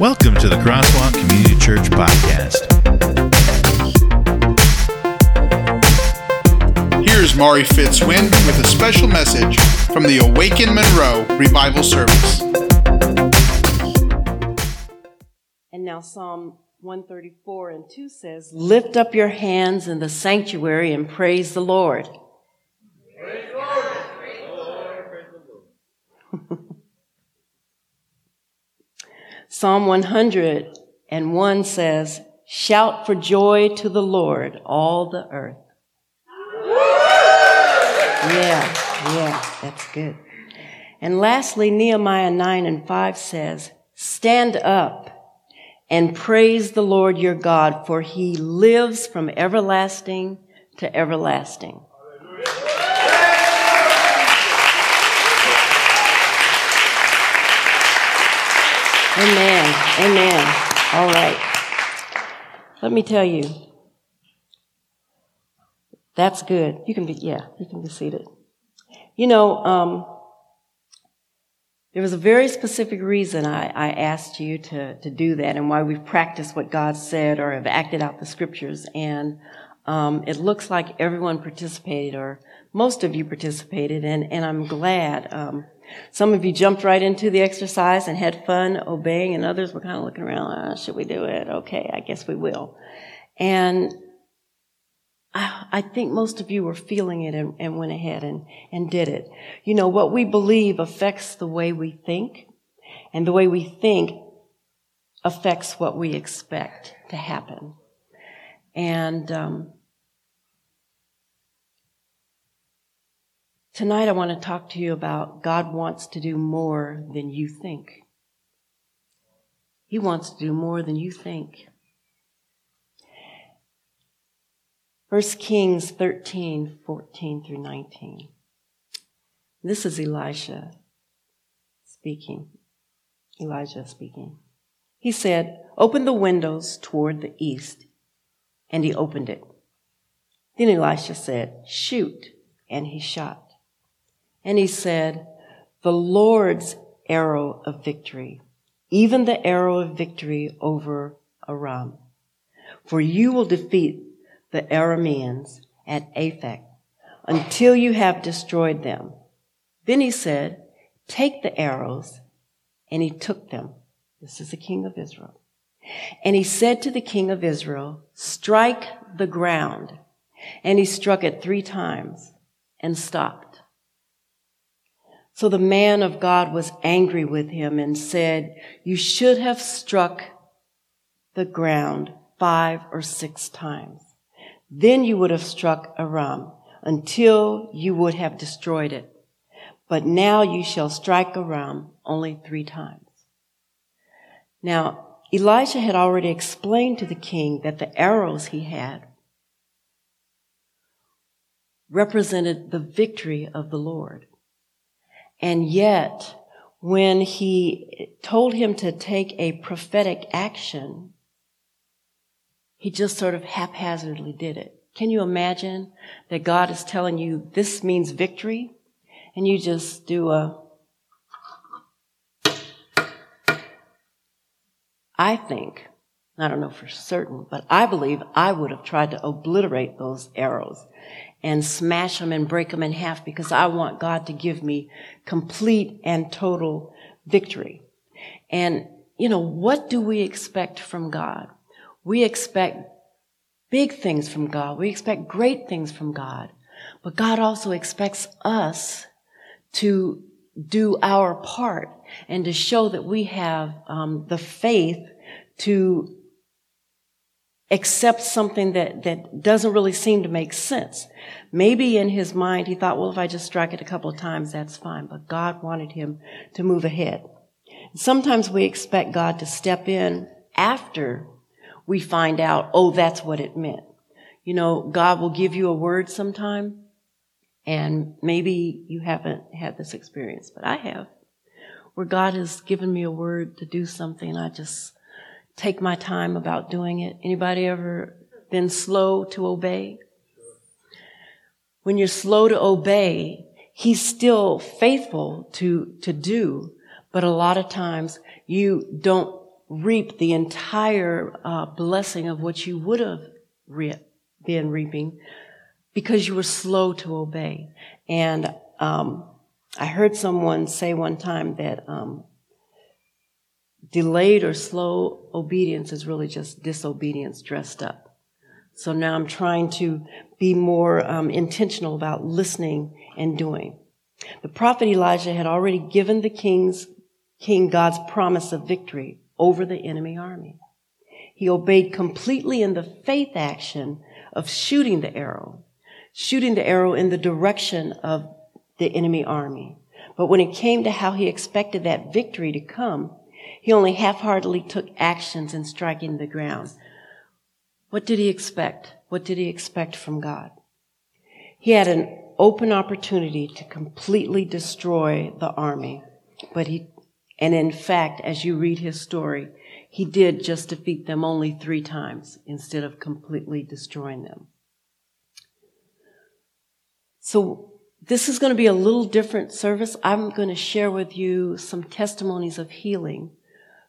Welcome to the Crosswalk Community Church Podcast. Here's Mari Fitzwin with a special message from the Awaken Monroe Revival Service. And now Psalm 134 and 2 says, Lift up your hands in the sanctuary and praise the Lord. Praise the Lord. Praise the Lord. Praise the Lord. Psalm 101 says, Shout for joy to the Lord, all the earth. Yeah, yeah, that's good. And lastly, Nehemiah 9 and 5 says, Stand up and praise the Lord your God, for he lives from everlasting to everlasting. Amen. Amen. All right. Let me tell you. That's good. You can be, yeah, you can be seated. You know, um, there was a very specific reason I, I asked you to, to do that and why we've practiced what God said or have acted out the scriptures. And um, it looks like everyone participated or most of you participated, and, and I'm glad. Um, some of you jumped right into the exercise and had fun obeying, and others were kind of looking around, oh, should we do it? Okay, I guess we will. And I, think most of you were feeling it and, and went ahead and, and did it. You know, what we believe affects the way we think, and the way we think affects what we expect to happen. And um, Tonight, I want to talk to you about God wants to do more than you think. He wants to do more than you think. 1 Kings 13, 14 through 19. This is Elisha speaking. Elijah speaking. He said, Open the windows toward the east. And he opened it. Then Elisha said, Shoot. And he shot. And he said, The Lord's arrow of victory, even the arrow of victory over Aram. For you will defeat the Arameans at Aphek until you have destroyed them. Then he said, Take the arrows. And he took them. This is the king of Israel. And he said to the king of Israel, Strike the ground. And he struck it three times and stopped. So the man of God was angry with him and said, You should have struck the ground five or six times. Then you would have struck Aram until you would have destroyed it. But now you shall strike Aram only three times. Now, Elijah had already explained to the king that the arrows he had represented the victory of the Lord. And yet, when he told him to take a prophetic action, he just sort of haphazardly did it. Can you imagine that God is telling you this means victory? And you just do a, I think, I don't know for certain, but I believe I would have tried to obliterate those arrows and smash them and break them in half because I want God to give me complete and total victory. And, you know, what do we expect from God? We expect big things from God. We expect great things from God. But God also expects us to do our part and to show that we have um, the faith to accept something that, that doesn't really seem to make sense. Maybe in his mind he thought, well, if I just strike it a couple of times, that's fine. But God wanted him to move ahead. Sometimes we expect God to step in after we find out, oh, that's what it meant. You know, God will give you a word sometime, and maybe you haven't had this experience, but I have, where God has given me a word to do something, I just take my time about doing it. Anybody ever been slow to obey? When you're slow to obey, he's still faithful to, to do, but a lot of times you don't reap the entire uh, blessing of what you would have re- been reaping because you were slow to obey. And um, I heard someone say one time that um, delayed or slow obedience is really just disobedience dressed up. So now I'm trying to be more um, intentional about listening and doing. The prophet Elijah had already given the king's king God's promise of victory over the enemy army. He obeyed completely in the faith action of shooting the arrow, shooting the arrow in the direction of the enemy army. But when it came to how he expected that victory to come, he only half-heartedly took actions in striking the ground. What did he expect? What did he expect from God? He had an open opportunity to completely destroy the army, but he, and in fact, as you read his story, he did just defeat them only three times instead of completely destroying them. So this is going to be a little different service. I'm going to share with you some testimonies of healing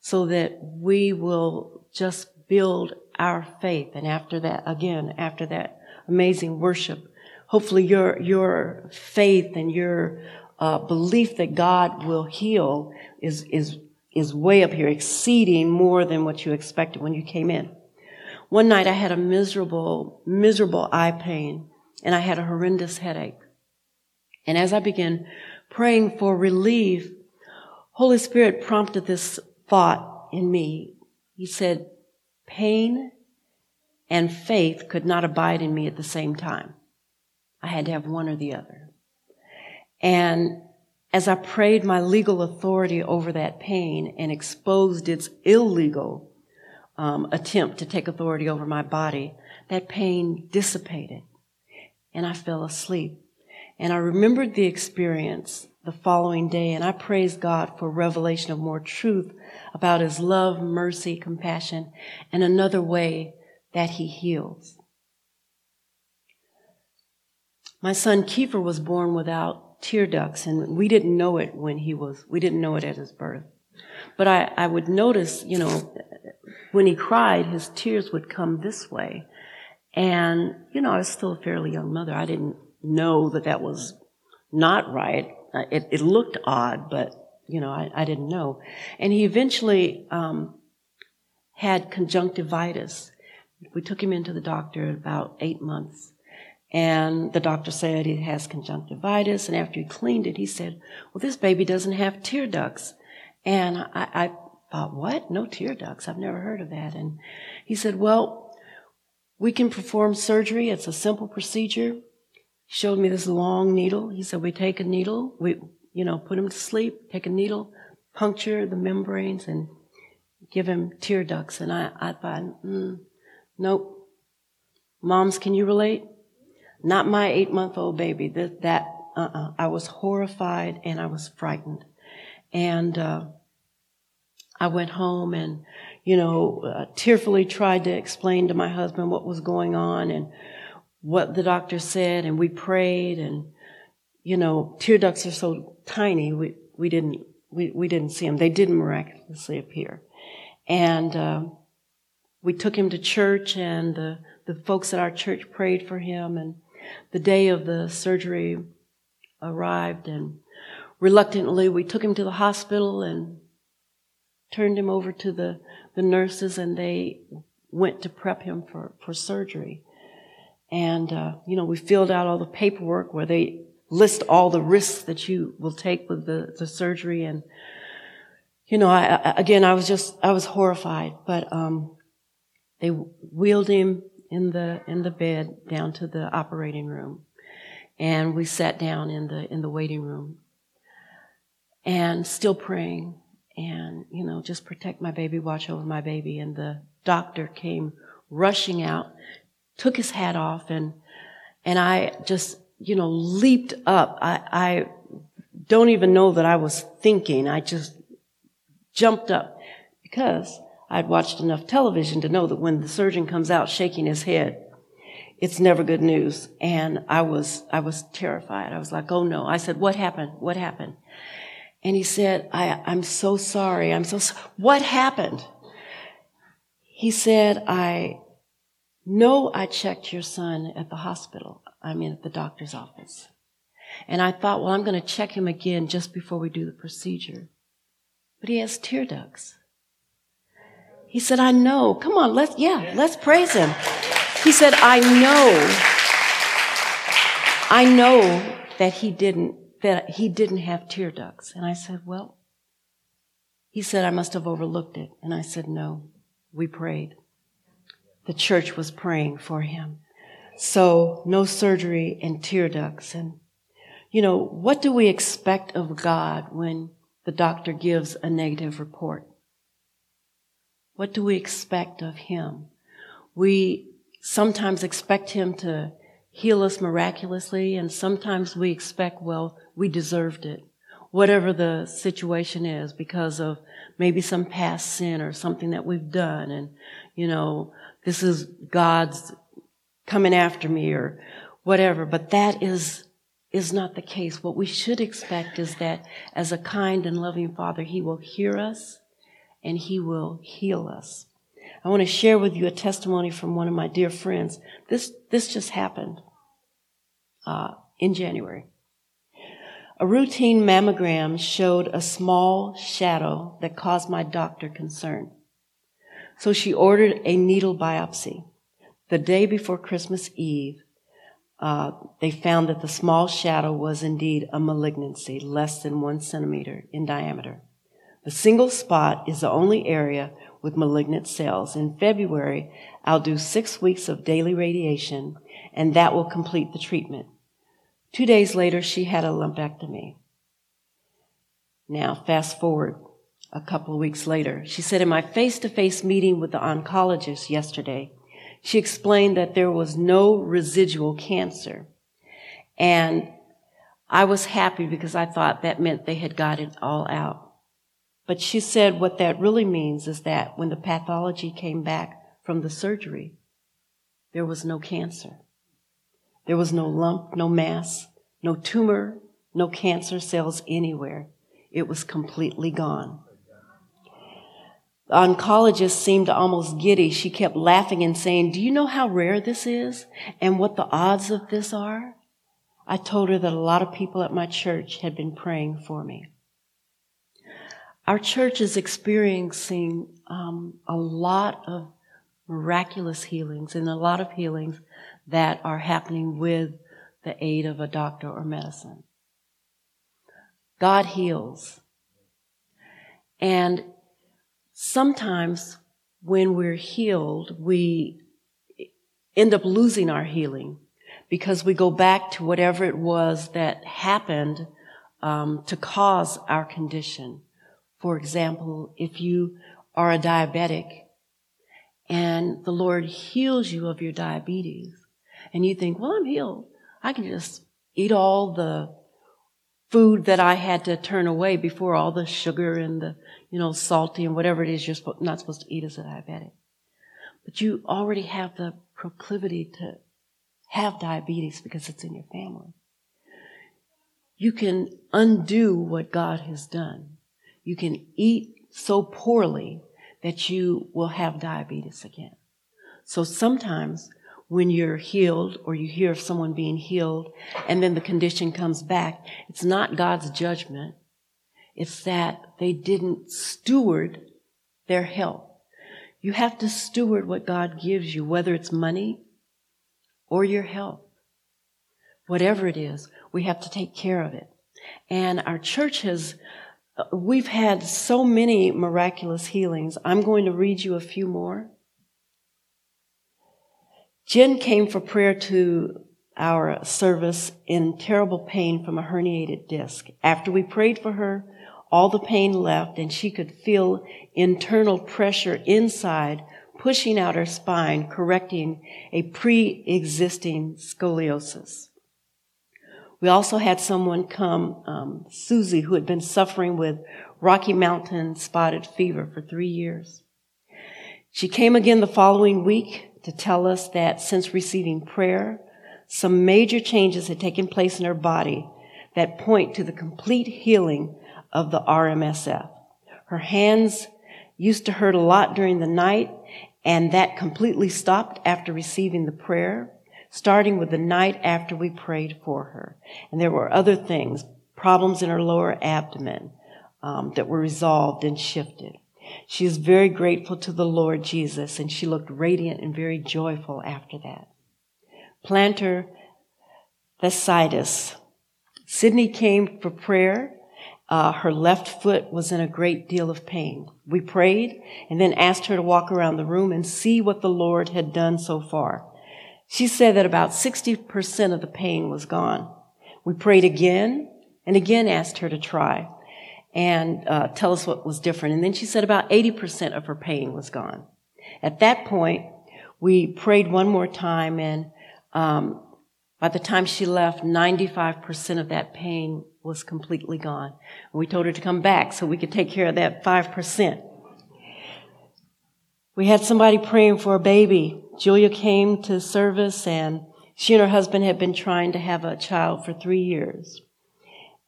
so that we will just build our faith. And after that, again, after that amazing worship, hopefully your, your faith and your uh, belief that God will heal is, is, is way up here, exceeding more than what you expected when you came in. One night I had a miserable, miserable eye pain and I had a horrendous headache. And as I began praying for relief, Holy Spirit prompted this thought in me. He said, pain and faith could not abide in me at the same time. I had to have one or the other. And as I prayed my legal authority over that pain and exposed its illegal um, attempt to take authority over my body, that pain dissipated and I fell asleep. And I remembered the experience the following day, and I praise God for revelation of more truth about His love, mercy, compassion, and another way that He heals. My son Kiefer was born without tear ducts, and we didn't know it when he was, we didn't know it at his birth. But I, I would notice, you know, when he cried, his tears would come this way. And, you know, I was still a fairly young mother. I didn't know that that was not right. It, it looked odd, but you know, I, I didn't know. And he eventually um, had conjunctivitis. We took him into the doctor about eight months. And the doctor said he has conjunctivitis. And after he cleaned it, he said, well, this baby doesn't have tear ducts. And I, I thought, what? No tear ducts? I've never heard of that. And he said, well, we can perform surgery. It's a simple procedure showed me this long needle. He said, we take a needle, we, you know, put him to sleep, take a needle, puncture the membranes and give him tear ducts. And I, I thought, mm, nope. Moms, can you relate? Not my eight month old baby. That, that, uh-uh. I was horrified and I was frightened. And, uh, I went home and, you know, uh, tearfully tried to explain to my husband what was going on and what the doctor said and we prayed and, you know, tear ducts are so tiny, we, we didn't, we, we didn't see them. They didn't miraculously appear. And, uh, we took him to church and the, the folks at our church prayed for him and the day of the surgery arrived and reluctantly we took him to the hospital and turned him over to the, the nurses and they went to prep him for, for surgery. And, uh, you know, we filled out all the paperwork where they list all the risks that you will take with the, the surgery. And, you know, I, I, again, I was just, I was horrified, but, um, they wheeled him in the, in the bed down to the operating room. And we sat down in the, in the waiting room and still praying and, you know, just protect my baby, watch over my baby. And the doctor came rushing out took his hat off and, and I just, you know, leaped up. I, I don't even know that I was thinking. I just jumped up because I'd watched enough television to know that when the surgeon comes out shaking his head, it's never good news. And I was, I was terrified. I was like, oh no. I said, what happened? What happened? And he said, I, I'm so sorry. I'm so, so- what happened? he said, I know I checked your son at the hospital. I mean, at the doctor's office. And I thought, well, I'm going to check him again just before we do the procedure. But he has tear ducts. He said, I know. Come on, let's, yeah, let's praise him. He said, I know. I know that he didn't, that he didn't have tear ducts. And I said, well, he said, I must have overlooked it. And I said, no, we prayed. The church was praying for him. So no surgery and tear ducts. And, you know, what do we expect of God when the doctor gives a negative report? What do we expect of him? We sometimes expect him to heal us miraculously, and sometimes we expect, well, we deserved it. Whatever the situation is, because of maybe some past sin or something that we've done, and, you know, this is God's coming after me or whatever. But that is, is not the case. What we should expect is that as a kind and loving Father, He will hear us and He will heal us. I want to share with you a testimony from one of my dear friends. This, this just happened uh, in January. A routine mammogram showed a small shadow that caused my doctor concern. So she ordered a needle biopsy. The day before Christmas Eve, uh, they found that the small shadow was indeed a malignancy, less than one centimeter in diameter. The single spot is the only area with malignant cells. In February, I'll do six weeks of daily radiation, and that will complete the treatment. Two days later, she had a lumpectomy. Now, fast forward a couple of weeks later. She said, in my face to face meeting with the oncologist yesterday, she explained that there was no residual cancer. And I was happy because I thought that meant they had got it all out. But she said what that really means is that when the pathology came back from the surgery, there was no cancer. There was no lump, no mass, no tumor, no cancer cells anywhere. It was completely gone. The oncologist seemed almost giddy. She kept laughing and saying, Do you know how rare this is and what the odds of this are? I told her that a lot of people at my church had been praying for me. Our church is experiencing um, a lot of miraculous healings and a lot of healings that are happening with the aid of a doctor or medicine. God heals. And sometimes when we're healed, we end up losing our healing because we go back to whatever it was that happened um, to cause our condition. For example, if you are a diabetic and the Lord heals you of your diabetes, and you think, well, I'm healed. I can just eat all the food that I had to turn away before all the sugar and the, you know, salty and whatever it is you're not supposed to eat as a diabetic. But you already have the proclivity to have diabetes because it's in your family. You can undo what God has done. You can eat so poorly that you will have diabetes again. So sometimes when you're healed or you hear of someone being healed and then the condition comes back, it's not God's judgment. It's that they didn't steward their health. You have to steward what God gives you, whether it's money or your health. Whatever it is, we have to take care of it. And our church has, we've had so many miraculous healings. I'm going to read you a few more. Jen came for prayer to our service in terrible pain from a herniated disc. After we prayed for her, all the pain left and she could feel internal pressure inside pushing out her spine, correcting a pre-existing scoliosis. We also had someone come, um, Susie, who had been suffering with Rocky Mountain spotted fever for three years. She came again the following week to tell us that since receiving prayer, some major changes had taken place in her body that point to the complete healing of the RMSF. Her hands used to hurt a lot during the night, And that completely stopped after receiving the prayer, starting with the night after we prayed for her. And there were other things, problems in her lower abdomen um, that were resolved and shifted. She is very grateful to the Lord Jesus, and she looked radiant and very joyful after that. Plantar fasciitis. Sydney came for prayer. Uh, her left foot was in a great deal of pain. We prayed and then asked her to walk around the room and see what the Lord had done so far. She said that about 60% of the pain was gone. We prayed again and again asked her to try and uh, tell us what was different. And then she said about 80% of her pain was gone. At that point, we prayed one more time and um, by the time she left, 95% of that pain was completely gone. We told her to come back so we could take care of that 5%. We had somebody praying for a baby. Julia came to service and she and her husband had been trying to have a child for three years.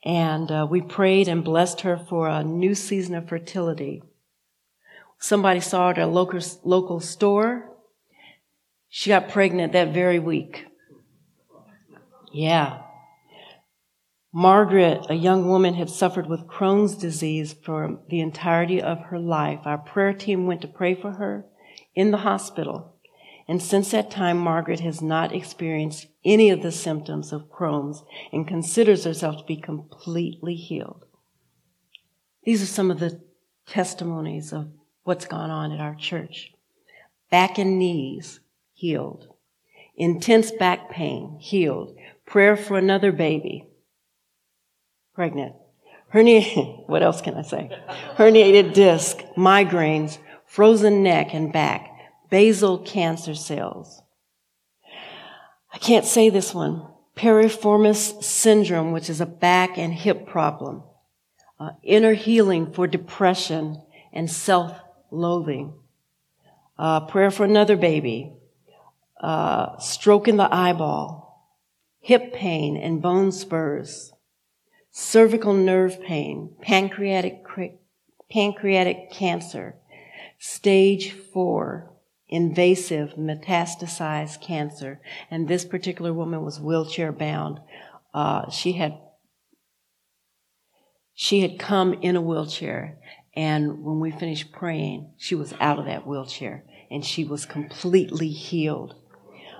And uh, we prayed and blessed her for a new season of fertility. Somebody saw her at a local, local store. She got pregnant that very week. Yeah. Margaret, a young woman, had suffered with Crohn's disease for the entirety of her life. Our prayer team went to pray for her in the hospital. And since that time, Margaret has not experienced any of the symptoms of Crohn's and considers herself to be completely healed. These are some of the testimonies of what's gone on at our church. Back and knees healed. Intense back pain healed. Prayer for another baby. Pregnant. Herniated, what else can I say? Herniated disc, migraines, frozen neck and back basal cancer cells. I can't say this one. Piriformis syndrome, which is a back and hip problem. Uh, inner healing for depression and self-loathing. Uh, prayer for another baby. Uh, stroke in the eyeball. Hip pain and bone spurs. Cervical nerve pain. Pancreatic, pancreatic cancer. Stage four invasive metastasized cancer. And this particular woman was wheelchair bound. Uh, she had she had come in a wheelchair, and when we finished praying, she was out of that wheelchair, and she was completely healed.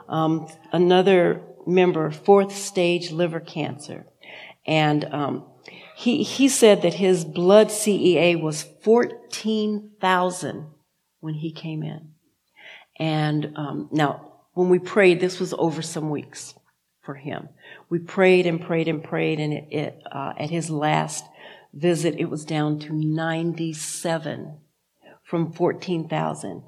Um, another member, fourth stage liver cancer, and um, he he said that his blood CEA was fourteen thousand when he came in. And um, now, when we prayed, this was over some weeks for him. We prayed and prayed and prayed, and it, it uh, at his last visit, it was down to 97 from 14,000.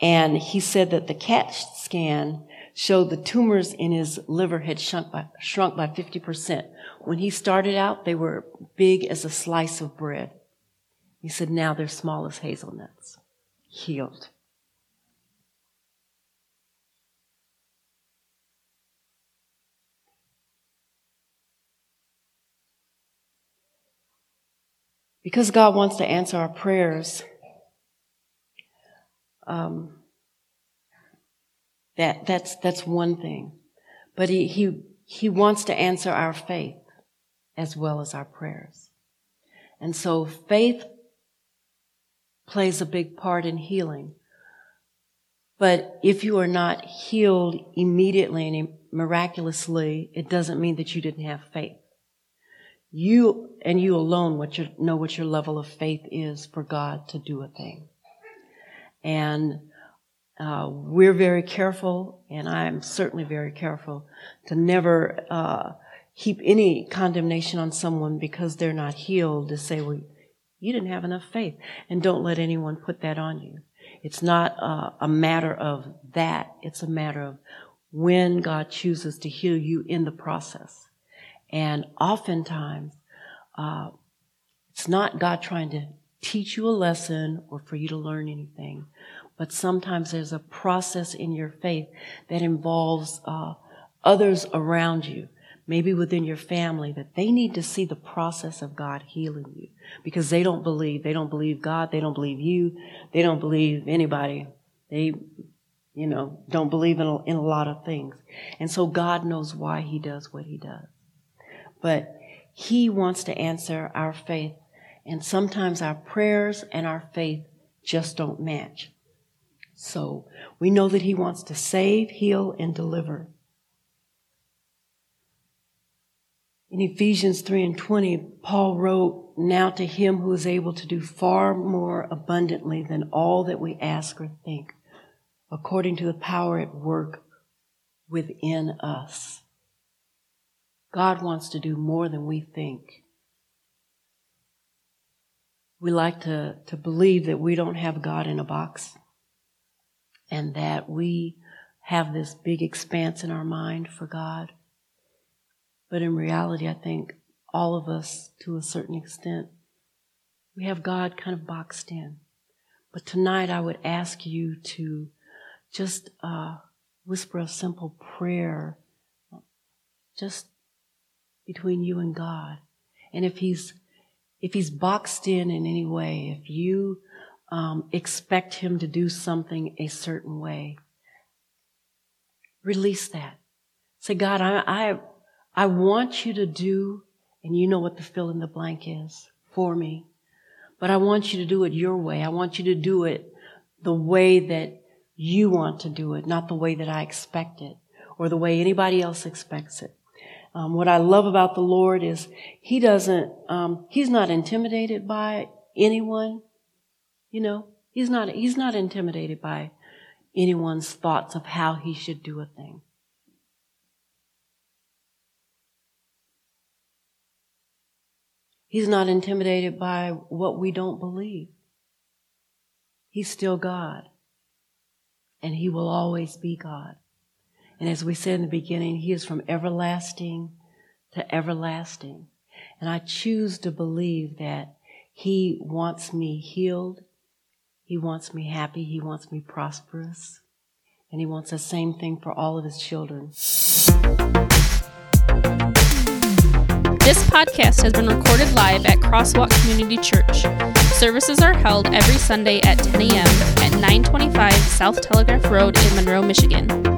And he said that the CAT scan showed the tumors in his liver had shrunk by, shrunk by 50%. When he started out, they were big as a slice of bread. He said now they're small as hazelnuts. Healed. Because God wants to answer our prayers, um, that that's that's one thing, but he he he wants to answer our faith as well as our prayers, and so faith plays a big part in healing. But if you are not healed immediately and miraculously, it doesn't mean that you didn't have faith. You and you alone what know what your level of faith is for God to do a thing. And uh, we're very careful, and I'm certainly very careful to never uh, heap any condemnation on someone because they're not healed. To say, "Well, you didn't have enough faith," and don't let anyone put that on you. It's not uh, a matter of that. It's a matter of when God chooses to heal you in the process. And oftentimes, uh, it's not God trying to teach you a lesson or for you to learn anything, but sometimes there's a process in your faith that involves uh, others around you, maybe within your family, that they need to see the process of God healing you because they don't believe. They don't believe God. They don't believe you. They don't believe anybody. They, you know, don't believe in a, in a lot of things. And so God knows why he does what he does. But he wants to answer our faith. And sometimes our prayers and our faith just don't match. So we know that he wants to save, heal, and deliver. In Ephesians 3 and 20, Paul wrote, Now to him who is able to do far more abundantly than all that we ask or think, according to the power at work within us. God wants to do more than we think. We like to, to believe that we don't have God in a box and that we have this big expanse in our mind for God. But in reality, I think all of us, to a certain extent, we have God kind of boxed in. But tonight, I would ask you to just uh, whisper a simple prayer, just between you and God. And if He's if He's boxed in in any way, if you um, expect Him to do something a certain way, release that. Say, God, I, I I want you to do, and you know what the fill in the blank is for me, but I want you to do it your way. I want you to do it the way that you want to do it, not the way that I expect it or the way anybody else expects it. Um, what I love about the Lord is He doesn't, um, He's not intimidated by anyone. You know, He's not, He's not intimidated by anyone's thoughts of how He should do a thing. He's not intimidated by what we don't believe. He's still God. And He will always be God. And as we said in the beginning, He is from everlasting to everlasting. And I choose to believe that He wants me healed. He wants me happy. He wants me prosperous. And He wants the same thing for all of His children. This podcast has been recorded live at Crosswalk Community Church. Services are held every Sunday at 10 a.m. at 925 South Telegraph Road in Monroe, Michigan.